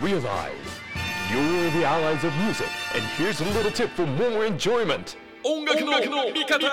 Realize you're the allies of music, and here's a little tip for more enjoyment. 音楽の味方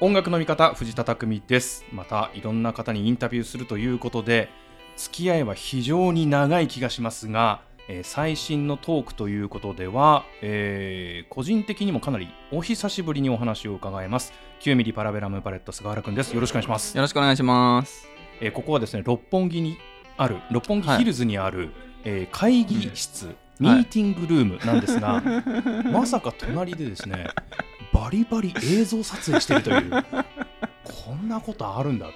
音楽の味方藤田匠ですまたいろんな方にインタビューするということで付き合いは非常に長い気がしますが、えー最新のトークということでは、えー個人的にもかなりお久しぶりにお話を伺います9ミリパラベラムパレット菅原くんです。よろしくお願いします、よろしくお願いします。えーここはですね六本木にある六本木ヒルズにある、えー会議室、ミーティングルームなんですが、まさか隣でですねバリバリ映像撮影してるというこんなことあるんだ。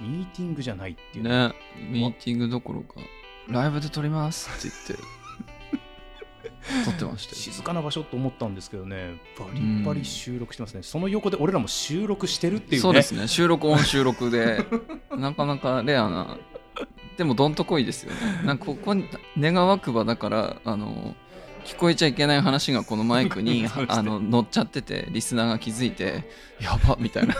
ミーティングじゃないっていう。ねね、ミーティングどころか、ライブで撮りますって言って、撮ってましたよ。静かな場所と思ったんですけどねバリバリ収録してますね、その横で俺らも収録してるっていうね。そうですね、収録オン収録で、なかなかレアな、でもどんとこいですよね。なんかここに、願わくばだから、あの、聞こえちゃいけない話がこのマイクに あの乗っちゃっててリスナーが気づいてやばみたいな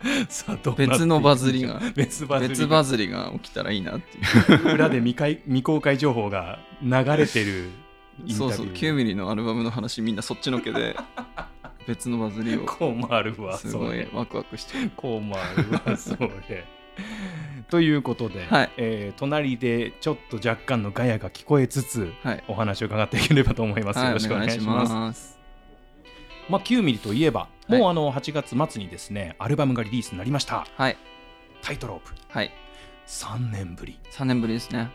さあどう別のバズりが。別バズり別バズりが起きたらいいなっていう。裏で未開未公開情報が流れてるそうそう9ミリのアルバムの話みんなそっちのけで別のバズりを。こうもあるわすごいワクワクしてるこうもあるわそれ。ということで、はい。えー隣でちょっと若干のガヤが聞こえつつはい。お話を伺っていければと思います、はいよろしくお願いしますまあ、9ミリといえば、はい。もうあの8月末にですねアルバムがリリースになりました。はい。タイトロープ。はい。3年ぶり。3年ぶりですね。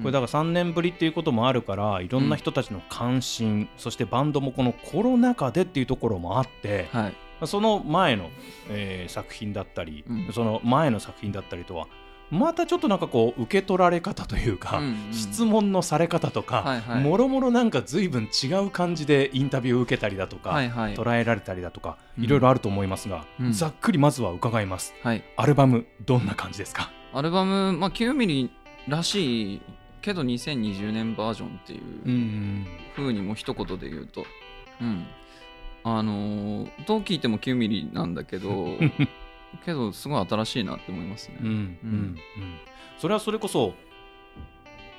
これだから3年ぶりっていうこともあるからいろんな人たちの関心、そしてバンドもこのコロナ禍でっていうところもあって、はい。その前の、えー作品だったり、うん。その前の作品だったりとはまたちょっとなんかこう受け取られ方というか、うんうん。質問のされ方とか、はいはい。もろもろなんか随分違う感じでインタビューを受けたりだとか、はいはい。捉えられたりだとか、うん。いろいろあると思いますが、うん。ざっくりまずは伺います。はい。アルバムどんな感じですか？アルバム、まあ、9ミリらしいけど2020年バージョンっていううん。風にも一言で言うと。うん。あのーどう聞いても9ミリなんだけど けどすごい新しいなって思いますね、うんうんうん。それはそれこそ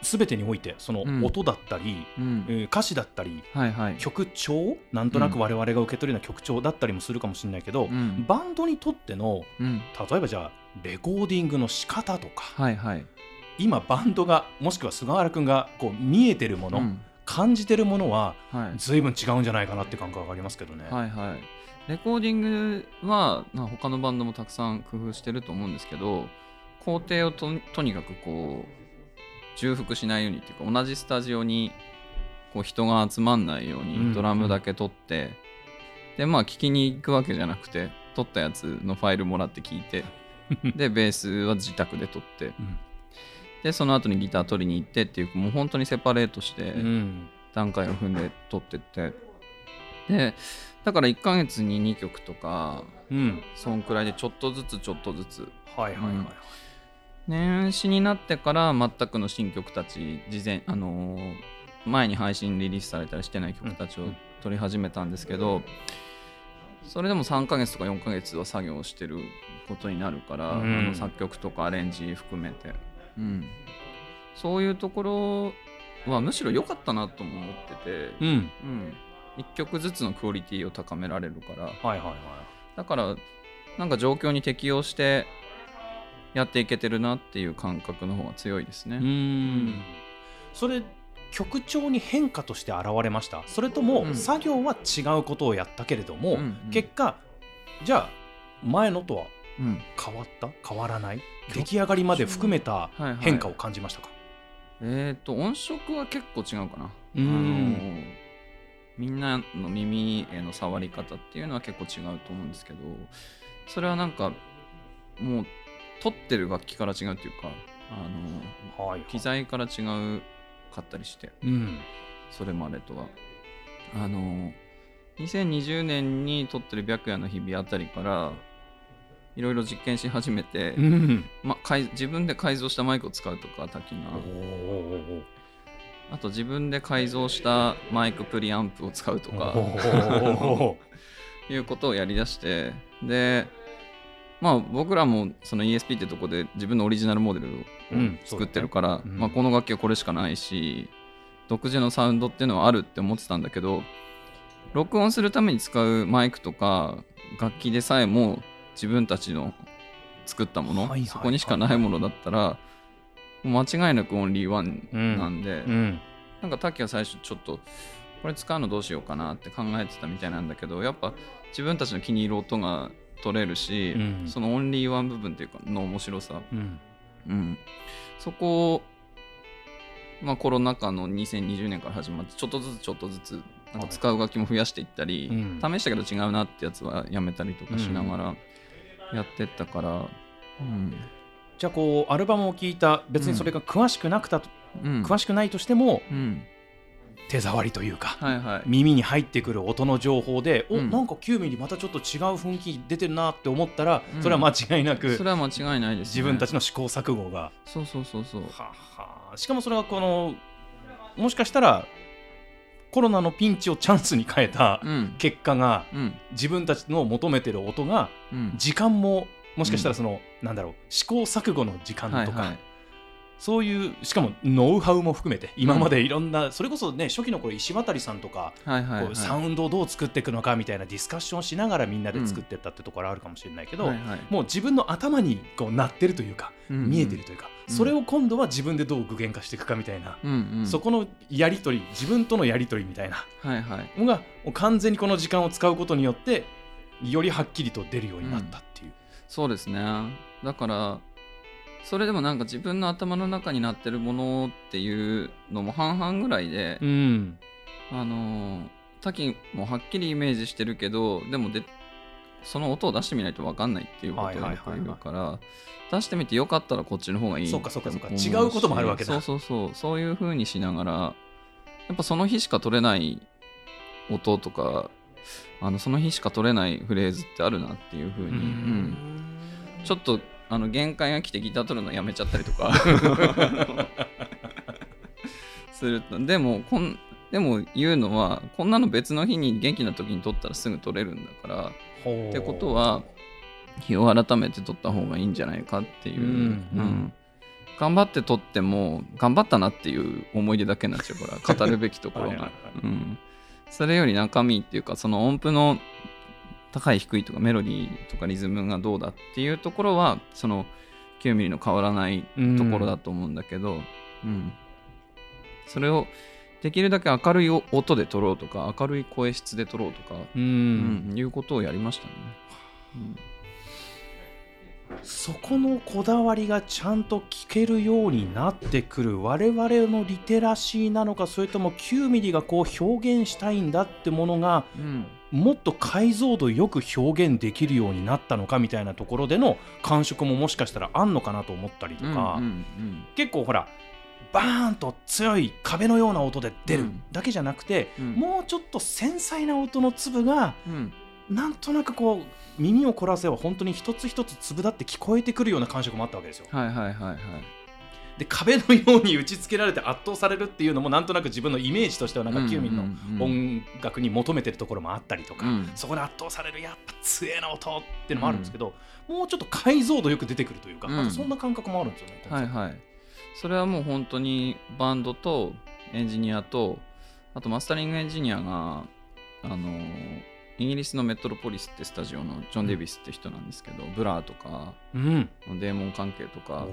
全てにおいてそのうん。音だったり、うん。えー歌詞だったりはいはい。曲調なんとなく我々が受け取るような曲調だったりもするかもしれないけど、うん。バンドにとってのうん。例えばじゃあレコーディングの仕方とかはいはい。今バンドがもしくは菅原君がこう見えてるもの、うん。感じてるものははい。随分違うんじゃないかなって感覚がありますけどね。はいはいレコーディングはまあ他のバンドもたくさん工夫してると思うんですけど工程をととにかくこう重複しないようにっていうか同じスタジオにこう人が集まんないよううんにドラムだけ取って、でまあ聞きに行くわけじゃなくて撮ったやつのファイルもらって聞いて でベースは自宅で撮ってうん。でその後にギター取りに行ってっていうもう本当にセパレートして、うん。段階を踏んで撮ってってでだから1ヶ月に2曲とかうん。そんくらいでちょっとずつちょっとずつ。はいはいはい、うん。年始になってから全くの新曲たち事前あのー前に配信リリースされたりしてない曲たちを撮り始めたんですけど、それでも3ヶ月とか4ヶ月は作業してることになるから、うん。あの作曲とかアレンジ含めて、うん、そういうところはむしろ良かったなとも思ってて、うん。うん、1曲ずつのクオリティを高められるから。はいはいはい。だからなんか状況に適応してやっていけてるなっていう感覚の方が強いですね。うーん。それ曲調に変化として現れました。それとも、うん。作業は違うことをやったけれども、うんうん。結果じゃあ前のとはうん。変わった？変わらない？出来上がりまで含めたはいはい。変化を感じましたか、えっ、と音色は結構違うかな。うーん。あのみんなの耳への触り方っていうのは結構違うと思うんですけどそれはなんかもう撮ってる楽器から違うっていうかあのはい機材から違うかったりしてうん。それまでとは。あの2020年に撮ってる白夜の日々あたりからいろいろ実験し始めて、うん。ま、改自分で改造したマイクを使うとか滝がおーあと自分で改造したマイクプリアンプを使うとかいうことをやりだしてで、まあ僕らもその ESP ってとこで自分のオリジナルモデルをうん作ってるから、そうだね。うん。まあ、この楽器はこれしかないし独自のサウンドっていうのはあるって思ってたんだけど録音するために使うマイクとか楽器でさえも自分たちの作ったもの、はいはいはい。そこにしかないものだったら間違いなくオンリーワンなんで、うん。なんか滝は最初ちょっとこれ使うのどうしようかなって考えてたみたいなんだけどやっぱ自分たちの気に入る音が取れるし、うん。そのオンリーワン部分っていうかの面白さ、うん。うん、そこを、まあ、コロナ禍の2020年から始まってちょっとずつちょっとずつなんか使う楽器も増やしていったり、うん。試したけど違うなってやつはやめたりとかしながらやってったから、うんじゃあこうアルバムを聴いた別にそれが詳しくなくたと、うん。詳しくないとしてもうん。手触りというか、はいはい。耳に入ってくる音の情報で、うん。おなんか9ミリまたちょっと違う雰囲気出てるなって思ったら、うん。それは間違いなくそれは間違いないです、ね、自分たちの試行錯誤が、そうそうそうそう。はは。しかもそれはこのもしかしたらコロナのピンチをチャンスに変えたうん。結果がうん。自分たちの求めてる音がうん。時間ももしかしたらその、なんだろう試行錯誤の時間とか、はいはい。そういうしかもノウハウも含めて今までいろんな、それこそね初期の頃石渡さんとか、はいはいはい。こうサウンドをどう作っていくのかみたいなディスカッションをしながらみんなで作ってったってところあるかもしれないけど、はいはい。もう自分の頭にこうなってるというか、うん見えてるというか、うん。それを今度は自分でどう具現化していくかみたいな、うんうん。そこのやり取り自分とのやり取りみたいなはいはい。のがもう完全にこの時間を使うことによってよりはっきりと出るようになったっていう。そうですね。だからそれでもなんか自分の頭の中になってるものっていうのも半々ぐらいで、うん。あのー滝もはっきりイメージしてるけどでもでその音を出してみないと分かんないっていうことをよく言うから出してみてよかったらこっちの方がいいそうかそうかそうか。違うこともあるわけだ。そうそうそう。そういう風にしながらやっぱその日しか取れない音とかあのその日しか取れないフレーズってあるなっていう風に、うんちょっとあの限界が来てギター取るのやめちゃったりとか。すると。でもこんでも言うのはこんなの別の日に元気な時に取ったらすぐ取れるんだから。ってことは日を改めて取った方がいいんじゃないかっていう、うんうん。頑張って取っても頑張ったなっていう思い出だけになっちゃうから語るべきところが。はい。うん。それより中身っていうかその音符の高い低いとかメロディーとかリズムがどうだっていうところはその9ミリの変わらないところだと思うんだけど、うん。それをできるだけ明るい音で撮ろうとか明るい声質で撮ろうとか、ううんんいうことをやりましたね。うんそこのこだわりがちゃんと聞けるようになってくる。我々のリテラシーなのかそれとも9ミリがこう表現したいんだってものがうん。もっと解像度よく表現できるようになったのかみたいなところでの感触ももしかしたらあんのかなと思ったりとか、うんうん。結構ほらバーンと強い壁のような音で出るうん。だけじゃなくて、うん。もうちょっと繊細な音の粒がうんなんとなくこう耳を凝らせば本当に一つ一つ粒だって聞こえてくるような感触もあったわけですよ。はいはいはいはい。で壁のように打ち付けられて圧倒されるっていうのもなんとなく自分のイメージとしてはなんか9ミリのうんうんうん音楽に求めてるところもあったりとか、うん。そこで圧倒されるやっぱ強えな音っていうのもあるんですけど、もうちょっと解像度よく出てくるというか、うん。そんな感覚もあるんですよね。はいはい。それはもう本当にバンドとエンジニアとあとマスタリングエンジニアがあのイギリスのメトロポリスってスタジオのジョン・デイビスって人なんですけど、ブラーとかうん、デーモン関係とかあ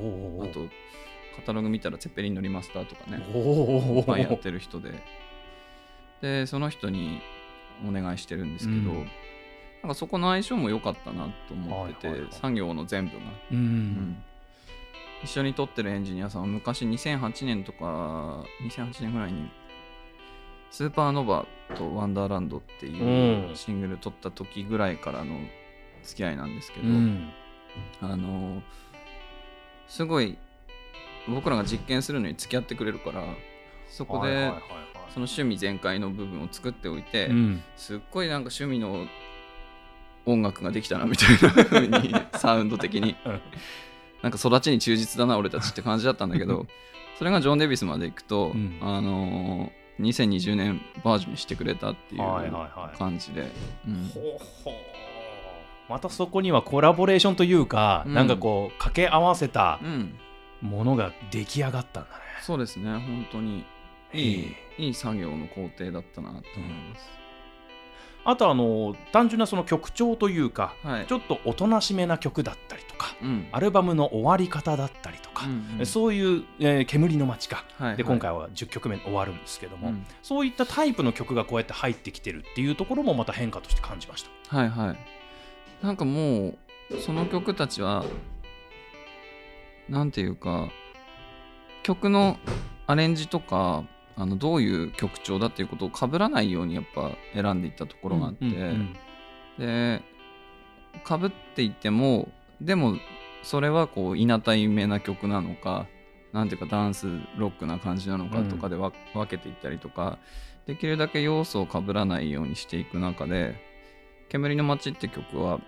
とカタログ見たらツェッペリンのリマスターとかねおいっぱいやっーてる人で。でその人にお願いしてるんですけど、うん。なんかそこの相性も良かったなと思ってて、はいはいはい。作業の全部が、ううん。ん一緒に撮ってるエンジニアさんは昔2008年とか2008年ぐらいにスーパーノヴァとワンダーランドっていううん。シングル撮った時ぐらいからの付き合いなんですけど、うん。あのすごい僕らが実験するのに付き合ってくれるからそこでその趣味全開の部分を作っておいて、うん。すっごいなんか趣味の音楽ができたなみたいな風に サウンド的に。うんなんか育ちに忠実だな俺たちって感じだったんだけど それがジョン・デイビスまで行くと、うん。あのー2020年バージョンにしてくれたっていうは感じで、またそこにはコラボレーションというか、うん。なんかこう掛け合わせたうん。ものが出来上がったんだね。そうですね。本当にいいいい作業の工程だったなと思います、あとあの単純なその曲調というか、はい。ちょっとおとなしめな曲だったりとか、うん。アルバムの終わり方だったりとか、うんうん。そういう、えー煙の街か、はいで今回は10曲目終わるんですけども、うん。そういったタイプの曲がこうやって入ってきてるっていうところもまた変化として感じました。はいはい。なんかもうその曲たちはなんていうか曲のアレンジとかあのどういう曲調だっていうことを被らないようにやっぱ選んでいったところがあって、うんうんで被っていてもでもそれはこういなたいめな曲なのかなんていうかダンスロックな感じなのかとかでわ、分けていったりとかできるだけ要素を被らないようにしていく中で「煙の街」って曲は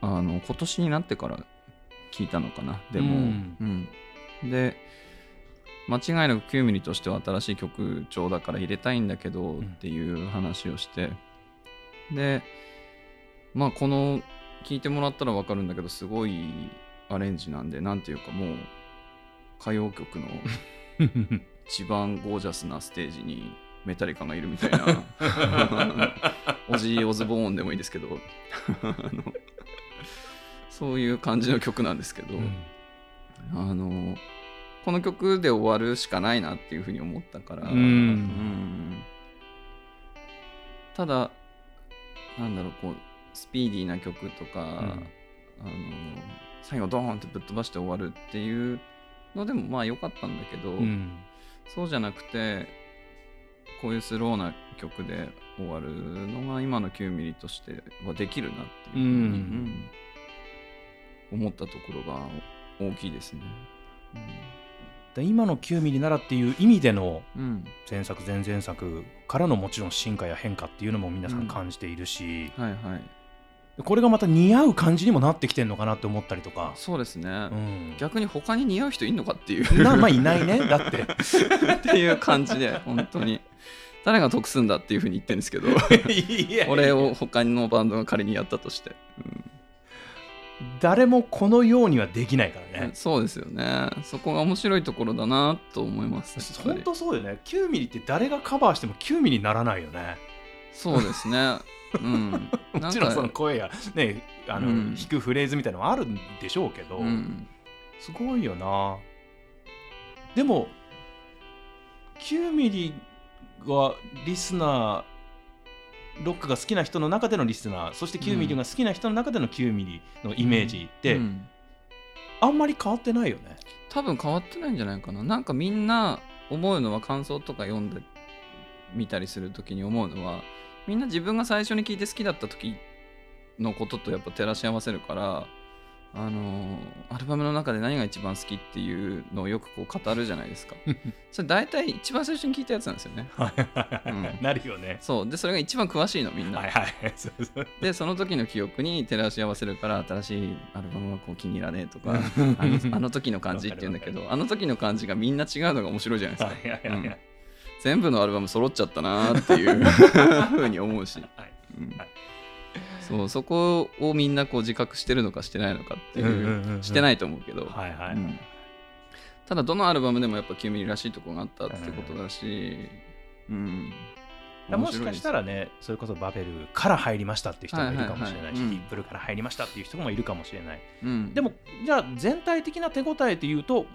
あの今年になってから聞いたのかなでも、うん。うん。で間違いなく9ミリとしては新しい曲調だから入れたいんだけどん。っていう話をして、でまあこの聞いてもらったら分かるんだけどすごいアレンジなんでなんていうかもう歌謡曲の 一番ゴージャスなステージにメタリカがいるみたいな。オジー・オズボーンでもいいですけど。あのそういう感じの曲なんですけど、あのこの曲で終わるしかないなっていうふうに思ったから、うん。うん。ただなんだろうこうスピーディーな曲とか、あの最後ドーンってぶっ飛ばして終わるっていうのでもまあ良かったんだけど、うん。そうじゃなくてこういうスローな曲で終わるのが今の9ミリとしてはできるなっていうふうん。うん。思ったところが大きいですね。で今の9ミリならっていう意味でのうん、前作前々作からのもちろん進化や変化っていうのも皆さん感じているし、はいはい。これがまた似合う感じにもなってきてるのかなって思ったりとか、そうですね、うん、逆に他に似合う人いんのかっていう。なまあいないね。だって。っていう感じで本当に。誰が得すんだっていうふうに言ってるんですけど。俺を他のバンドが仮にやったとして、誰もこのようにはできないからね、そうですよね。そこが面白いところだなと思います。本り。当そうよね。9ミリって誰がカバーしても9ミリにならないよね。そうですね。うん。もちろんその声やねあの、うん。弾くフレーズみたいなのはあるんでしょうけど、うん。すごいよな。でも9ミリがリスナーロックが好きな人の中でのリスナーそして9ミリが好きな人の中での9ミリのイメージって、うん。あんまり変わってないよね。多分変わってないんじゃないかな。なんかみんな思うのは感想とか読んでみたりするときに思うのはみんな自分が最初に聞いて好きだった時のこととやっぱ照らし合わせるからあのーアルバムの中で何が一番好きっていうのをよくこう語るじゃないですか。それ大体一番最初に聞いたやつなんですよね。ん。なるよね。そう。でそれが一番詳しいのみんな、はいはい。そうそう。でその時の記憶に照らし合わせるから新しいアルバムはこう気に入らねえとかあのあの時の感じって言うんだけどあの時の感じがみんな違うのが面白いじゃないですか、はいはいはいはい。うん。全部のアルバム揃っちゃったなーっていう ふうに思うし、はいうんはいそうそこをみんなこう自覚してるのかしてないのかっていう,、うんうんうんうんしてないと思うけど、はいはい、うん。ただどのアルバムでもやっぱ9ミリらしいところがあったってことだし、うん。もしかしたらねそれこそバベルから入りましたっていう人もいるかもしれないし、はいはいはいうんヒップルから入りましたっていう人もいるかもしれない。うん、でもじゃあ全体的な手応えっていうと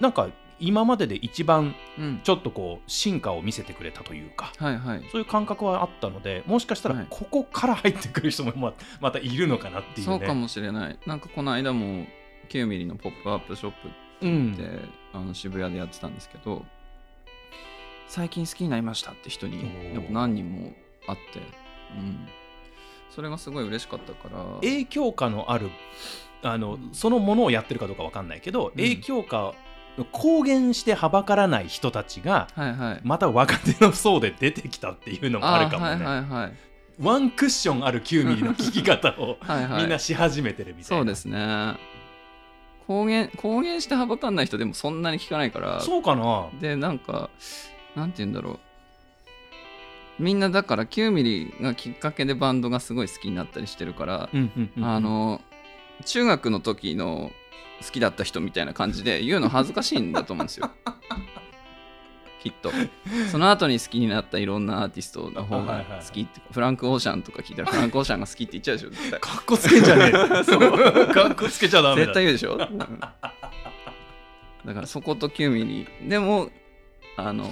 なんか今までで一番うん、ちょっとこう進化を見せてくれたというかはいはい。そういう感覚はあったのでもしかしたはい。らここから入ってくる人もま またいるのかなっていうね。そうかもしれない。なんかこの間も9ミリのポップアップショップうん。で、あの渋谷でやってたんですけど最近好きになりましたって人に何人も会って、うん、それがすごい嬉しかったから影響下のあるあのそのものをやってるかどうかわかんないけど、影響下公言してはばからない人たちがはいはい。また若手の層で出てきたっていうのもあるかもね。はいはいはいワンクッションある9ミリの聞き方を みんなし始めてるみたいな。そうですね。公言公言してはばかんない人でもそんなに聞かないから。そうかな。でなんかなんて言うんだろう。みんなだから9ミリがきっかけでバンドがすごい好きになったりしてるから、うんうんうん。あの中学の時の好きだった人みたいな感じで言うの恥ずかしいんだと思うんですよ。きっと。その後に好きになったいろんなアーティストの方が好きってフランク・オーシャンとか聞いたらフランク・オーシャンが好きって言っちゃうでしょ絶対。かっこつけんじゃねえ。そう。かっこつけちゃダメだ。絶対言うでしょ、う んだからそこと9ミリでもあの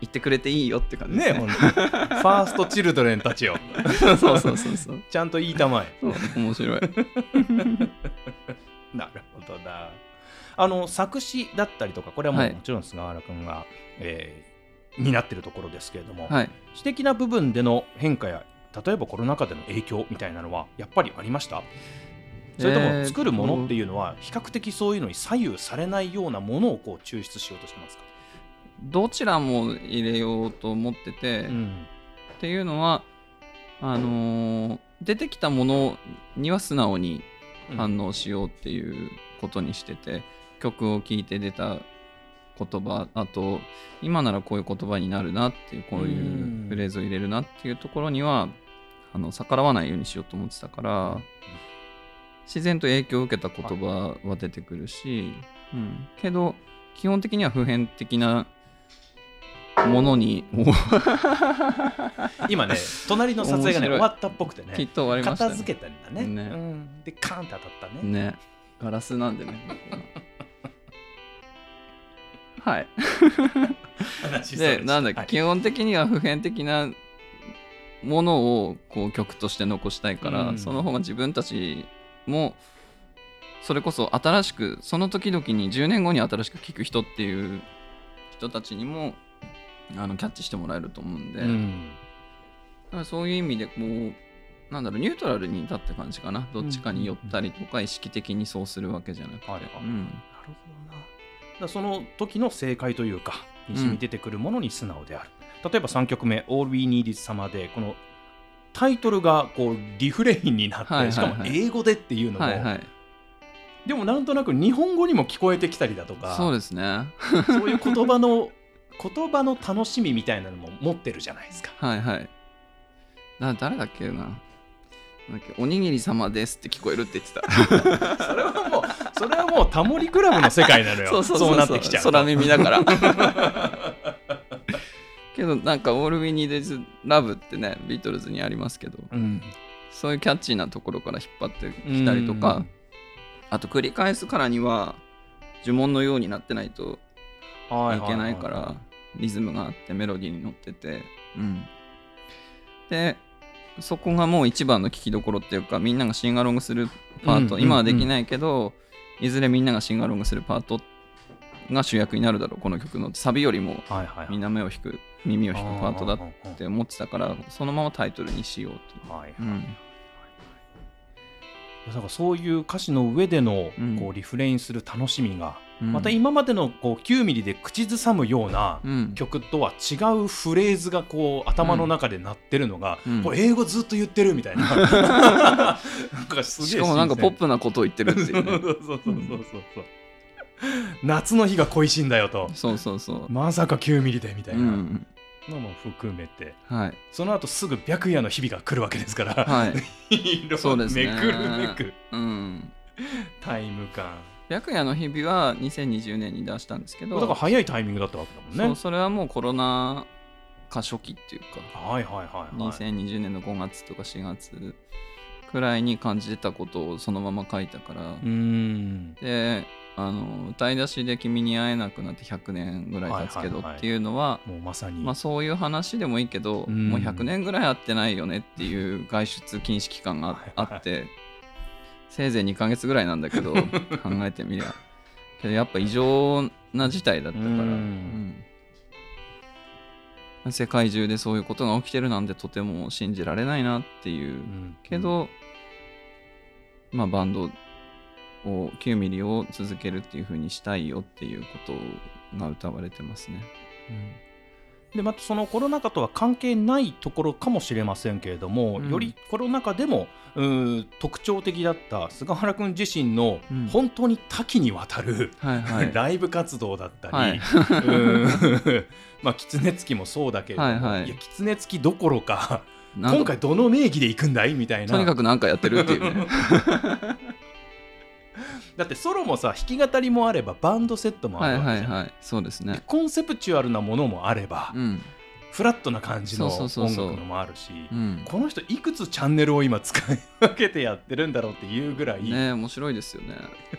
言ってくれていいよって感じ。ねねえほんと。ファーストチルドレンたちよ。そうそうそうそう。ちゃんと言いたまえ。面白い なるほどな。あの作詞だったりとかこれはもはい。うもちろん菅原君が、えー担ってるところですけれども、はい。詩的な部分での変化や例えばコロナ禍での影響みたいなのはやっぱりありました？それとえーも作るものっていうのは比較的そういうのに左右されないようなものをこう抽出しようとしてますか、どちらも入れようと思ってて、うん。っていうのはあのー出てきたものには素直に反応しようっていうことにしてて、曲を聴いて出た言葉あと今ならこういう言葉になるなっていうこういうフレーズを入れるなっていうところにはあの逆らわないようにしようと思ってたから自然と影響を受けた言葉は出てくるし、うん、けど基本的には普遍的なものに。今ね隣の撮影がね終わったっぽくてねきっと終わりましたね。片付けたんだね。ね。うん、でカーンって当たったね。ね。ガラスなんでね。はい。でなんだっけ、はい。基本的には普遍的なものをこう曲として残したいから、うん。その方が自分たちもそれこそ新しくその時々に10年後に新しく聴く人っていう人たちにもあのキャッチしてもらえると思うんで、うん。だからそういう意味でこうなんだろうニュートラルにいたって感じかな。どっちかに寄ったりとか意識的にそうするわけじゃなくて、なるほどな。だその時の正解というか、にじみ出てくるものに素直である。例えば3曲目、All We Need Is Summer で、このタイトルがこうリフレインになって、はいはいはい。しかも英語でっていうのも、はいはい。でもなんとなく日本語にも聞こえてきたりだとか、そうですね。そういう言葉の言葉の楽しみみたいなのも持ってるじゃないですか。はいはい。な誰だっけな。おにぎり様ですって聞こえるって言ってた。それはもう、それはもうタモリクラブの世界なのよ。そうなってきちゃうと。空耳だから。けどなんか「All We Need Is Love」ってねビートルズにありますけどうんそういうキャッチーなところから引っ張ってきたりとかあと繰り返すからには呪文のようになってないといけないからリズムがあってメロディーに乗ってて、うん、でそこがもう一番の聞きどころっていうかみんながシンガロングするパート、うん今はできないけど、いずれみんながシンガロングするパートが主役になるだろうこの曲の。サビよりもみんな目を引く耳を引くパートだっってて思ってたからそのままタイトルにしようと。はいはいうん。だからそういう歌詞の上でのうん。こうリフレインする楽しみが、うん。また今までのこう9ミリで口ずさむようなうん。曲とは違うフレーズがこう頭の中で鳴ってるのが、うん。これ英語ずっと言ってるみたいな。なんかすげえしかもなんかポッププなことを言ってるっていうね。そうそうそうそうそう夏の日が恋しいんだよと。そうそうそう。まさか9ミリでみたいうなん、のも含めて、はい。その後すぐ白夜の日々が来るわけですから、はい。色そうですねめくるめくうん。タイム感白夜の日々は2020年に出したんですけど、だから早いタイミングだったわけだもんね。そうそれはもうコロナ禍初期っていうか、はいはいはいはい。2020年の5月とか4月くらいに感じてたことをそのまま書いたから、うーん。であの歌い出しで「君に会えなくなって100年ぐらい経つけど」っていうのは、もうまさに、まあ、そういう話でもいいけど、うん。もう100年ぐらい会ってないよねっていう外出禁止期間があってせいぜい2ヶ月ぐらいなんだけど 考えてみりゃ。けどやっぱ異常な事態だったから、うん。うん。世界中でそういうことが起きてるなんてとても信じられないなっていう。うん。けど、まあバンドを9ミリを続けるっていう風にしたいよっていうことが歌われてますね。でまたそのコロナ禍とは関係ないところかもしれませんけれども、うん。よりコロナ禍でも特徴的だった菅原君自身のうん。本当に多岐にわたる、はいはい。ライブ活動だったり、はい。まあ狐つきもそうだけれども、はいはい。や狐つきどころか今回どの名義で行くんだい？みたいな。とにかくなんかやってるっていうね だってソロもさ弾き語りもあればバンドセットもあはいるわけじゃん、はいはいそうですね。コンセプチュアルなものもあれば、うん。フラットな感じの音楽のもあるしうん。この人いくつチャンネルを今使い分けてやってるんだろうっていうぐらい、ね面白いですよね。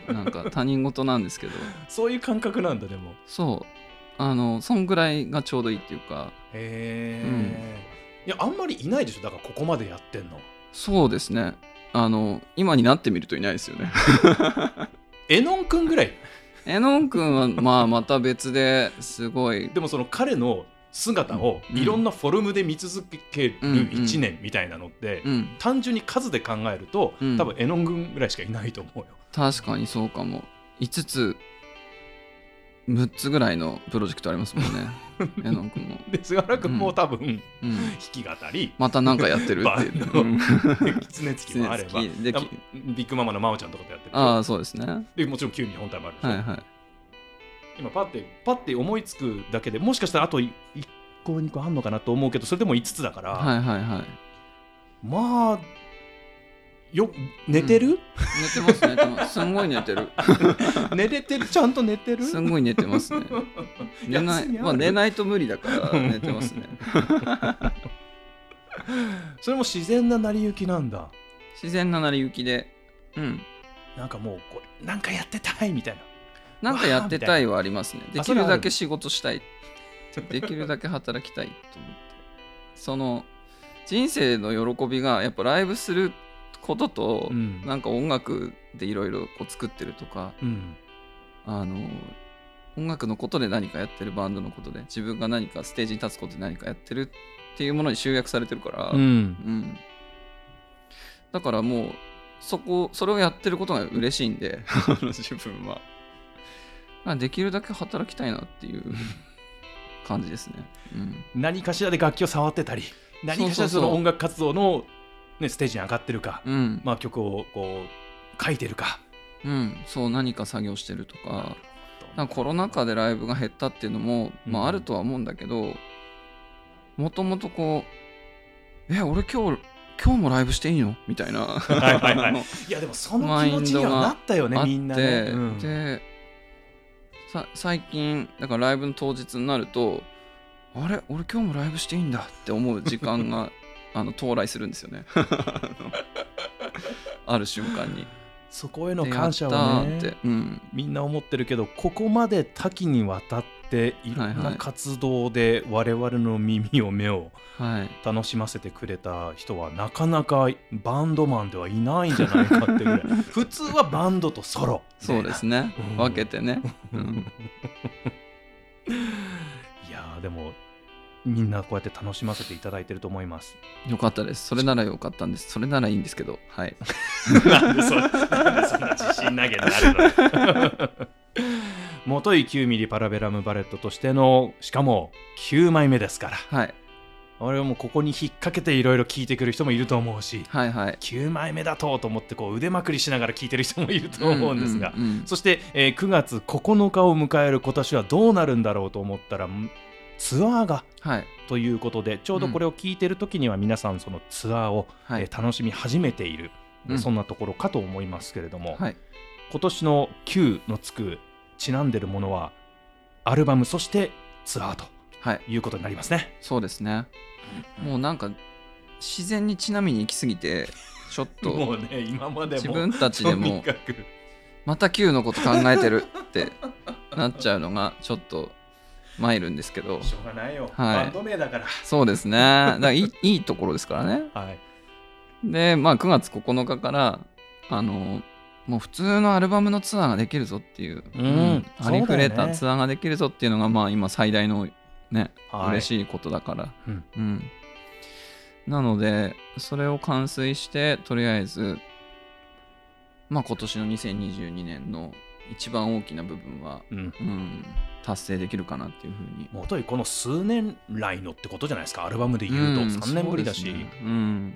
なんか他人事なんですけど。そういう感覚なんだでも。そう。あのそんぐらいがちょうどいいっていうか。へえ、いやあんまりいないでしょ？だからここまでやってんの。そうですねあの今になってみるといないですよね。えのんくんぐらい？えのんくんはまあまた別ですごい。でもその彼の姿をうん。いろんなフォルムで見続けるうんうん。1年みたいなのって、うん。単純に数で考えると、うん。多分えのんくんぐらいしかいないと思うよ。確かにそうかも。5つ6つぐらいのプロジェクトありますもんね。えのんくんも、で菅原君も多分、うん、弾き語り。またなんかやってるっていう、バンうん狐つきもあればきできビッグママの真央ちゃんとかとやってる。ああそうですね。はでもちろん9人本体もあるでし。ょ、いはい。今パッてパッて思いつくだけでもしかしたらあと1個2個あんのかなと思うけどそれでも5つだから、はいはいはい。まあよ寝てる、寝てます寝てますすんごい寝てる。寝れてる？ちゃんと寝てる？すんごい寝てますね。寝ない。まあ寝ないと無理だから寝てますね。それも自然な成り行きなんだ。自然な成り行きで。うん。なんかもうこれなんかやってたいみたいな。なんかやってたいはありますね。できるだけ仕事したい。できるだけ働きたいと思って。その人生の喜びがやっぱライブすることと、うん。なんか音楽でいろいろ作ってるとか、うん。あの音楽のことで何かやってるバンドのことで自分が何かステージに立つことで何かやってるっていうものに集約されてるから、うん。うん。だからもうそこそれをやってることが嬉しいんで 自分は。あできるだけ働きたいなっていう感じですね、うん、何かしらで楽器を触ってたり何かしらその音楽活動の、ね、ステージに上がってるか、うん、まあ、曲をこう書いてるか。うん、そう何か作業してるとか。かコロナ禍でライブが減ったっていうのも、まうん。あ、あるとは思うんだけどもともとこうえ俺今日今日もライブしていいの？みたいな。はいはいはい。いやでもその気持ちにはなったよねみんなね、うん。でさ最近だからライブの当日になるとあれ？俺今日もライブしていいんだって思う時間があの到来するんですよね。ある瞬間に。そこへの感謝はでやって、うん、みんな思ってるけどここまで多岐にわたっていろんな活動で我々の耳を目をはい。楽しませてくれた人はなかなかバンドマンではいないんじゃないかってぐらい。普通はバンドとソロ。そうですね。うん。分けてね、うん、いやーでもみんなこうやって楽しませていただいてると思います。よかったです。それならよかったんです。それならいいんですけど。はい。なんでそなんでそんな自信投げになるの 元井9ミリパラベラムバレットとしてのしかも9枚目ですから。はい。俺はもうここに引っ掛けていろいろ聞いてくる人もいると思うしはいはい。9枚目だとと思ってこう腕まくりしながら聞いてる人もいると思うんですが、うんうんうん。そして、えー9月9日を迎える今年はどうなるんだろうと思ったらんツアーがはい。ということでちょうどこれを聞いてる時には皆さんそのツアーを、はい。えー楽しみ始めている、うん。そんなところかと思いますけれども、はい。今年の9のつくちなんでるものはアルバムそしてツアーとはい。いうことになりますね。そうですね。もうなんか自然にちなみに行き過ぎてちょっと もうね今までも自分たちでもまた Q のこと考えてるってなっちゃうのがちょっと参るんですけど。しょうがないよ、はい。バンド名だから。そうですね。だからいいいいところですからね。はい。でまあ9月9日からあのもう普通のアルバムのツアーができるぞっていう、うん。ありふれたツアーができるぞっていうのがまあ今最大のね、はい。嬉しいことだから。うん。うん。なのでそれを完遂してとりあえずまあ今年の2022年の一番大きな部分は、うん。うん、達成できるかなっていうふうに。もといこの数年来のってことじゃないですか？アルバムで言うと。ん3年ぶりだし、ね。うん、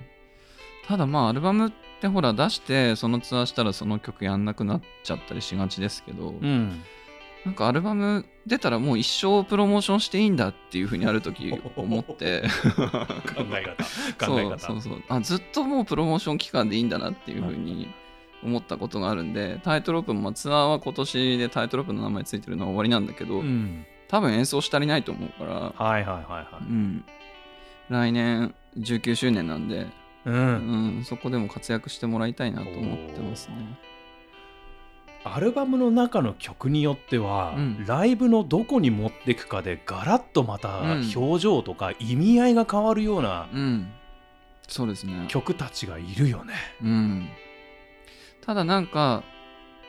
ただまあアルバムってほら出してそのツアーしたらその曲やんなくなっちゃったりしがちですけど、うん。なんかアルバム出たらもう一生プロモーションしていいんだっていうふうにある時思って。考え方。考え方。そうそうそう。あずっともうプロモーション期間でいいんだなっていうふうに思ったことがあるんでタイトロープもまあツアーは今年でタイトロープの名前ついてるのは終わりなんだけど、うん。多分演奏し足りないと思うから、はいはいはいはうん、来年19周年なんで、い、う、うんん、そこでも活躍してもらいたいなと思ってますね。アルバムの中の曲によっては、うん。ライブのどこに持っていくかでガラッとまたうん。表情とか意味合いが変わるようなうん、そうですね。曲たちがいるよね。うん、ただなんか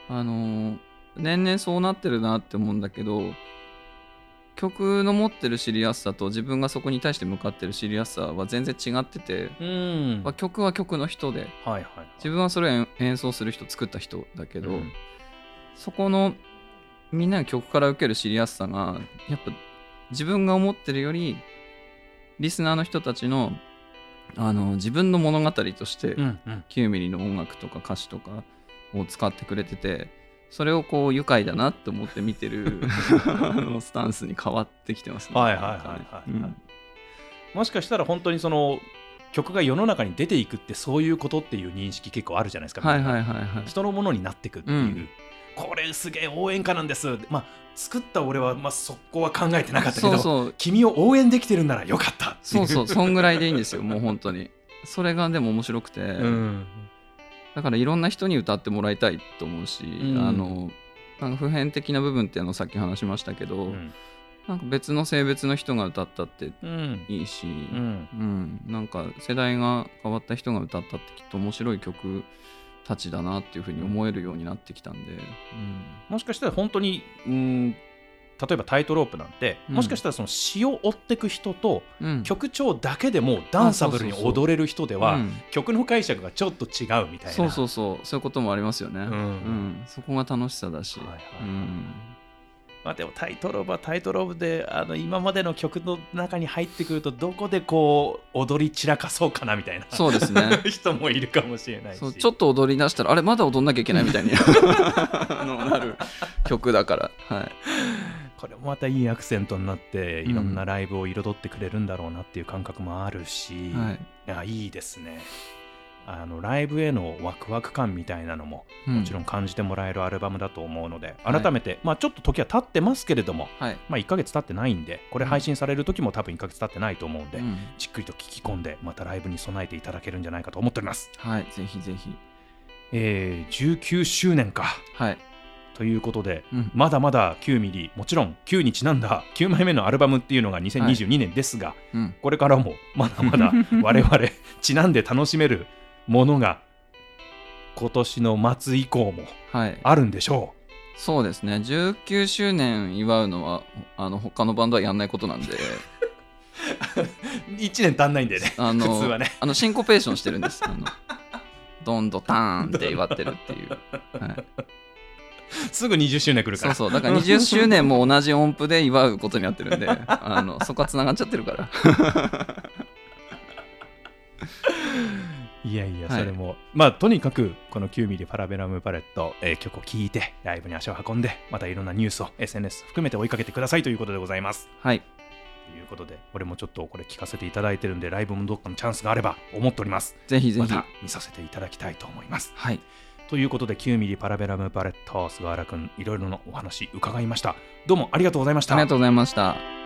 あのー年々そうなってるなって思うんだけど曲の持ってるシリアスさと自分がそこに対して向かってるシリアスさは全然違ってて、うん。まあ、曲は曲の人ではいはい自分はそれを演演奏する人作った人だけど、うん。そこのみんなが曲から受けるシリアスさがやっぱ自分が思ってるよりリスナーの人たちのあの自分の物語として、うんうん。9ミリの音楽とか歌詞とかを使ってくれててそれをこう愉快だなって思って見てる あのスタンスに変わってきてますね。はいはいはいはいうん。もしかしたら本当にその曲が世の中に出ていくってそういうことっていう認識結構あるじゃないですか、はいはいはいはい。人のものになっていくっていう、うんこれすげえ応援歌なんです。まあ作った俺は、まあ、そこは考えてなかったけどそう君を応援できてるんならよかったっていそうそう そんぐらいでいいんですよもう本当に。それがでも面白くて、うん。だからいろんな人に歌ってもらいたいと思うし、ん。あのなんか普遍的な部分っていうのをさっき話しましたけど、うん。なんか別の性別の人が歌ったってうん。いいし、うん。うん、なんか世代が変わった人が歌ったってきっと面白い曲たちだなっていうふうに思えるようになってきたんで、もしかしたら本当に、うん、例えばタイトロープなんて、うん。もしかしたらその詩を追ってく人とうん。うん、曲調だけでもダンサブルに踊れる人では、うん。曲の解釈がちょっと違うみたいな。そうそうそう。そういうこともありますよね、うん。うん。そこが楽しさだし、はいはい。うんまあ、でもタイトロープはタイトロープであの今までの曲の中に入ってくるとどこでこう踊り散らかそうかなみたいなそうですね。人もいるかもしれないし。ちょっと踊り出したらあれまだ踊んなきゃいけないみたいに なる曲だから、はい、これもまたいいアクセントになっていろんなライブを彩ってくれるんだろうなっていう感覚もあるし、はい。いやいいですねあのライブへのワクワク感みたいなのももちろん、ん感じてもらえるアルバムだと思うので、はい。改めて、まあ、ちょっと時は経ってますけれども、はい。まあ、1ヶ月経ってないんでこれ配信される時も多分1ヶ月経ってないと思うんで、うん。じっくりと聞き込んでまたライブに備えていただけるんじゃないかと思っております、はい、ぜひぜひ。えー19周年か。はい、ということでうん。まだまだ9ミリもちろん9にちなんだ9枚目のアルバムっていうのが2022年ですが、うん、これからもまだまだ我々 ちなんで楽しめるものが今年の末以降もはい、あるんでしょそうですね。19周年祝うのはあの他のバンドはやんないことなんで。う1年足んないんでねあの普通はね。あのシンコペーションしてるんです。あのドンドターンって祝ってるっていう、はい、すぐ20周年来るから。そうそう。だから20周年も同じ音符で祝うことになってるんであのそこはつながっちゃってるからいやいやはい。それも、まあとにかくこの9ミリパラベラムパレット、えー曲を聴いてライブに足を運んでまたいろんなニュースを SNS 含めて追いかけてくださいということでございます。はい。ということで俺もちょっとこれ聞かせていただいてるんでライブもどっかのチャンスがあれば思っております。ぜひぜひ。また見させていただきたいと思います。はい。ということで9ミリパラベラムパレット菅原くんいろいろなお話伺いました。どうもありがとうございました。ありがとうございました